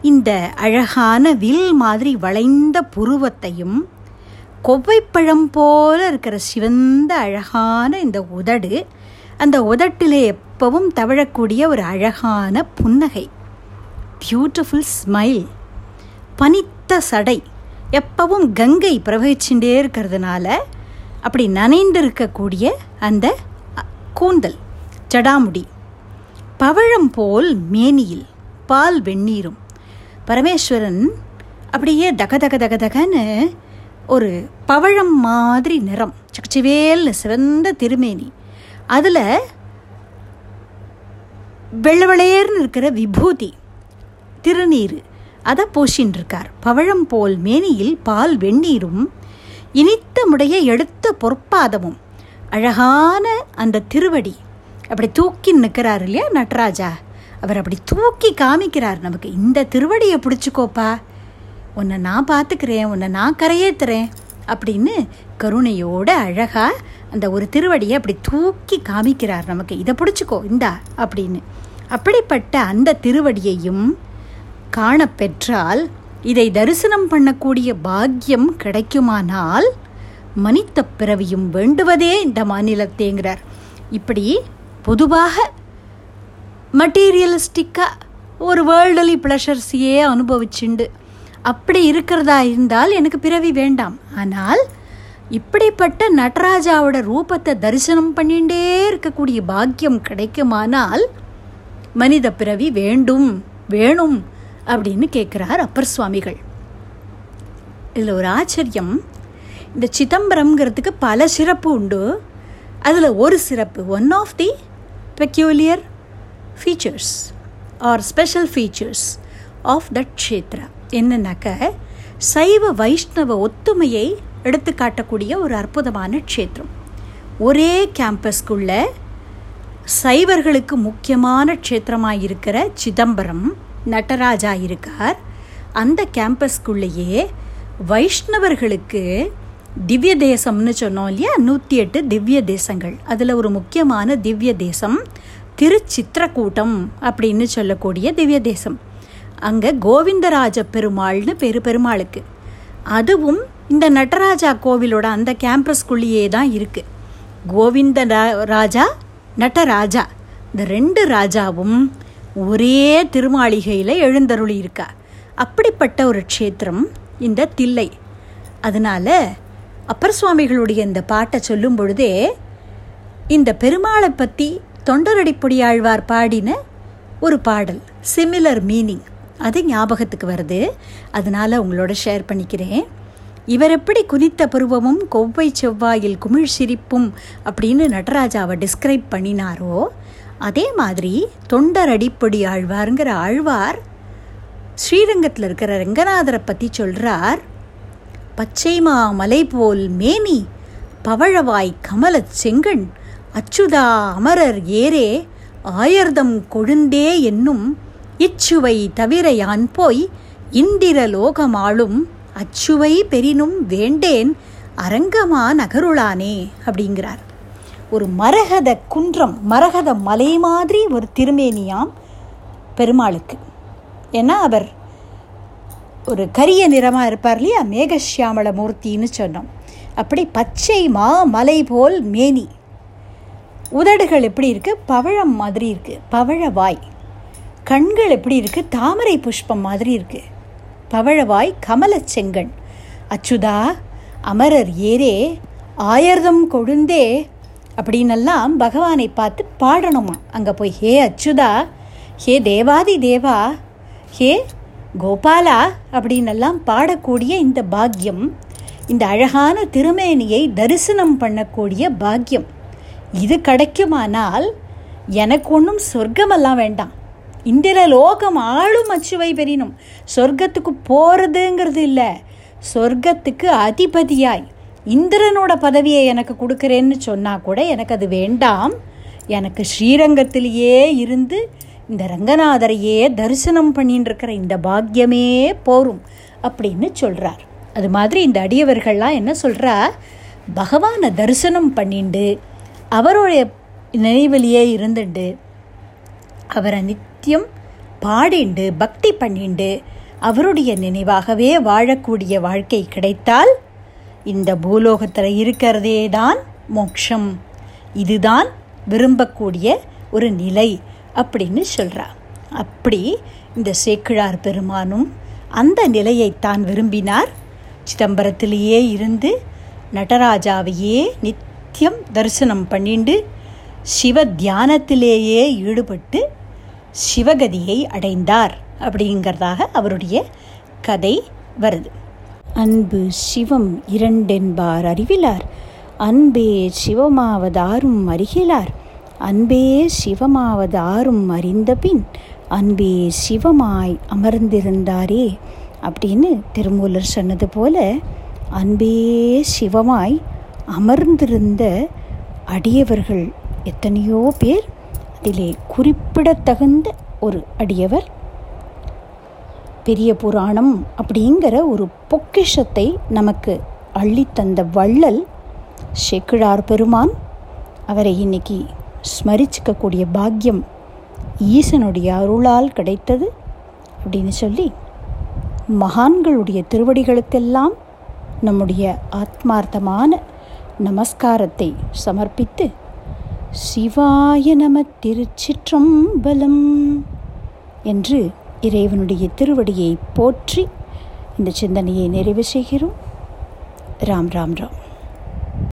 இந்த அழகான வில் மாதிரி வளைந்த புருவத்தையும் கொவ்வைப்பழம் போல இருக்கிற சிவந்த அழகான இந்த உதடு அந்த உதட்டிலே எப்பவும் தவழக்கூடிய ஒரு அழகான புன்னகை. பியூட்டிஃபுல் ஸ்மைல் பனித்த சடை. எப்பவும் கங்கை பிரவகிச்சுட்டே இருக்கிறதுனால அப்படி நனைந்து இருக்கக்கூடிய அந்த கூந்தல் ஜடாமுடி. பவழம் போல் மேனியில் பால் வெந்நீரும். பரமேஸ்வரன் அப்படியே தக தக தக தகன்னு ஒரு பவழம் மாதிரி நிறம் சக்சிவேல்னு சிவந்த திருமேனி. அதில் வெள்ளவளையர்னு இருக்கிற விபூதி திருநீர் அதை பூசின்னு இருக்கார் பவழம் போல் மேனியில் பால் வெந்நீரும் இனித்த முடைய எடுத்த பொற்பாதமும். அழகான அந்த திருவடி. அப்படி தூக்கி நிற்கிறார் இல்லையா நட்ராஜா? அவர் அப்படி தூக்கி காமிக்கிறார் நமக்கு. இந்த திருவடியை பிடிச்சிக்கோப்பா. உன்னை நான் பார்த்துக்கிறேன் உன்னை நான் கரையேற்றுறேன் அப்படின்னு கருணையோட அழகாக அந்த ஒரு திருவடியை அப்படி தூக்கி காமிக்கிறார் நமக்கு. இதை பிடிச்சிக்கோ இந்தா அப்படின்னு. அப்படிப்பட்ட அந்த திருவடியையும் காணப்பெற்றால் இதை தரிசனம் பண்ணக்கூடிய பாக்கியம் கிடைக்குமானால் மனித பிறவியும் வேண்டுவதே இந்த மாநிலத்தேங்கிறார். இப்படி பொதுவாக மட்டீரியலிஸ்டிக்காக ஒரு வேர்ல்டலி ப்ளஷர்ஸையே அனுபவிச்சுண்டு. அப்படி இருக்கிறதா இருந்தால் எனக்கு பிறவி வேண்டாம். ஆனால் இப்படிப்பட்ட நடராஜாவோட ரூபத்தை தரிசனம் பண்ணிகிட்டே இருக்கக்கூடிய பாக்கியம் கிடைக்குமானால் மனித பிறவி வேண்டும் வேணும் அப்படின்னு கேட்குறார் அப்பர் சுவாமிகள். இதில் ஒரு ஆச்சரியம். இந்த சிதம்பரம்ங்கிறதுக்கு பல சிறப்பு உண்டு. அதில் ஒரு சிறப்பு one of the peculiar features are special features of that kshetra. என்னன்னாக்க சைவ வைஷ்ணவ ஒத்துமையை எடுத்து காட்டக்கூடிய ஒரு அற்புதமான க்ஷேத்திரம். ஒரே கேம்பஸ்க்குள்ளே சைவர்களுக்கு முக்கியமான க்ஷேத்திரமாக இருக்கிற சிதம்பரம் நடராஜா இருக்கார். அந்த கேம்பஸ்க்குள்ளேயே வைஷ்ணவர்களுக்கு திவ்ய தேசம்னு சொன்னோம் இல்லையா? நூற்றி எட்டு திவ்ய தேசங்கள். அதில் ஒரு முக்கியமான திவ்ய தேசம் திருச்சித்திரக்கூட்டம் அப்படின்னு சொல்லக்கூடிய திவ்ய தேசம். அங்கே கோவிந்தராஜ பெருமாள்னு பெரு பெருமாளுக்கு. அதுவும் இந்த நடராஜா கோவிலோட அந்த கேம்பஸ்குள்ளேயே தான் இருக்குது கோவிந்த ராஜா நடராஜா இந்த ரெண்டு ராஜாவும் ஒரே திருமாளிகையில் எழுந்தருளி இருக்கா அப்படிப்பட்ட ஒரு க்ஷேத்திரம் இந்த தில்லை. அதனால் அப்பர் சுவாமிகளுடைய இந்த பாட்டை சொல்லும் பொழுதே இந்த பெருமாளை பற்றி தொண்டரடிப்பொடியாழ்வார் பாடின ஒரு பாடல் சிமிலர் மீனிங் அது ஞாபகத்துக்கு வருது. அதனால் உங்களோட ஷேர் பண்ணிக்கிறேன். இவர் எப்படி குனித்த பருவமும் கொவ்வை செவ்வாயில் குமிழ் சிரிப்பும் அப்படின்னு நடராஜாவை டிஸ்கிரைப் பண்ணினாரோ அதே மாதிரி தொண்டர் அடிப்பொடி ஆழ்வாருங்கிற ஆழ்வார் ஸ்ரீரங்கத்தில் இருக்கிற ரங்கநாதரை பற்றி சொல்கிறார் பச்சைமா மலை போல் மேனி பவழவாய் கமலச் செங்கண் அச்சுதா அமரர் ஏரே ஆயர்தம் கொழுந்தே என்னும் இச்சுவை தவிர யான் போய் இந்திர லோகமாளும் அச்சுவை பெரினும் வேண்டேன் அரங்கமா நகருளானே அப்படிங்கிறார். ஒரு மரகத குன்றம் மரகத மலை மாதிரி ஒரு திருமேனியாம் பெருமாளுக்கு. ஏன்னா அவர் ஒரு கரிய நிறமாக இருப்பார் இல்லையா? மேகசியாமல மூர்த்தின்னு சொன்னோம். அப்படி பச்சை மா மலை போல் மேனி. உதடுகள் எப்படி இருக்குது பவழம் மாதிரி இருக்குது பவழ வாய். கண்கள் எப்படி இருக்குது தாமரை புஷ்பம் மாதிரி இருக்குது பவழவாய் கமலச் செங்கண். அச்சுதா அமரர் ஏரே ஆயர்தம் கொழுந்தே அப்படின்னெல்லாம் பகவானை பார்த்து பாடணுமா? அங்கே போய் ஹே அச்சுதா ஹே தேவாதி தேவா ஹே கோபாலா அப்படின்னெல்லாம் பாடக்கூடிய இந்த பாக்கியம் இந்த அழகான திருமேனியை தரிசனம் பண்ணக்கூடிய பாக்கியம் இது கிடைக்குமானால் எனக்கு ஒன்றும் சொர்க்கமெல்லாம் வேண்டாம். இந்திர லோகம் ஆளும் அச்சுவை பெறினும் சொர்க்கத்துக்கு போகிறதுங்கிறது இல்லை. சொர்க்கத்துக்கு அதிபதியாய் இந்திரனோட பதவியை எனக்கு கொடுக்குறேன்னு சொன்னால் கூட எனக்கு அது வேண்டாம். எனக்கு ஸ்ரீரங்கத்திலேயே இருந்து இந்த ரங்கநாதரையே தரிசனம் பண்ணின்னு இருக்கிற இந்த பாக்கியமே போரும் அப்படின்னு சொல்கிறார் அது மாதிரி இந்த அடியவர்கள்லாம் என்ன சொல்கிறா பகவானை தரிசனம் பண்ணிண்டு அவருடைய நினைவிலேயே இருந்துட்டு அவரை நித்தியம் பாடிண்டு பக்தி பண்ணிண்டு அவருடைய நினைவாகவே வாழக்கூடிய வாழ்க்கை கிடைத்தால் இந்த பூலோகத்தில் இருக்கிறதே தான் மோட்சம் இதுதான் விரும்பக்கூடிய ஒரு நிலை அப்படின்னு சொல்கிறா அப்படி இந்த சேக்கிழார் பெருமானும் அந்த நிலையைத்தான் விரும்பினார். சிதம்பரத்திலேயே இருந்து நடராஜாவையே நித்தியம் தரிசனம் பண்ணிண்டு சிவ தியானத்திலேயே ஈடுபட்டு சிவகதியை அடைந்தார் அப்படிங்கிறதாக அவருடைய கதை வருது. அன்பு சிவம் இரண்டென்பார் அறிவிலார். அன்பே சிவமாவதாரும் அறிகிலார். அன்பே சிவமாவதாரும் அறிந்தபின் அன்பே சிவமாய் அமர்ந்திருந்தாரே அப்படின்னு திருமூலர் சொன்னது போல அன்பே சிவமாய் அமர்ந்திருந்த அடியவர்கள் எத்தனையோ பேர் அதிலே குறிப்பிடத்தகுந்த ஒரு அடியவர். பெரிய புராணம் அப்படிங்கிற ஒரு பொக்கிஷத்தை நமக்கு அள்ளித்தந்த வள்ளல் சேக்கிழார் பெருமான் அவரை இன்னைக்கு ஸ்மரிச்சுக்கக்கூடிய பாக்கியம் ஈசனுடைய அருளால் கிடைத்தது அப்படின்னு சொல்லி மகான்களுடைய திருவடிகளுக்கெல்லாம் நம்முடைய ஆத்மார்த்தமான நமஸ்காரத்தை சமர்ப்பித்து சிவாய நம திருச்சிற்றம்பலம் என்று இறைவனுடைய திருவடியை போற்றி இந்த சிந்தனையை நிறைவு செய்கிறோம். ராம் ராம் ராம்.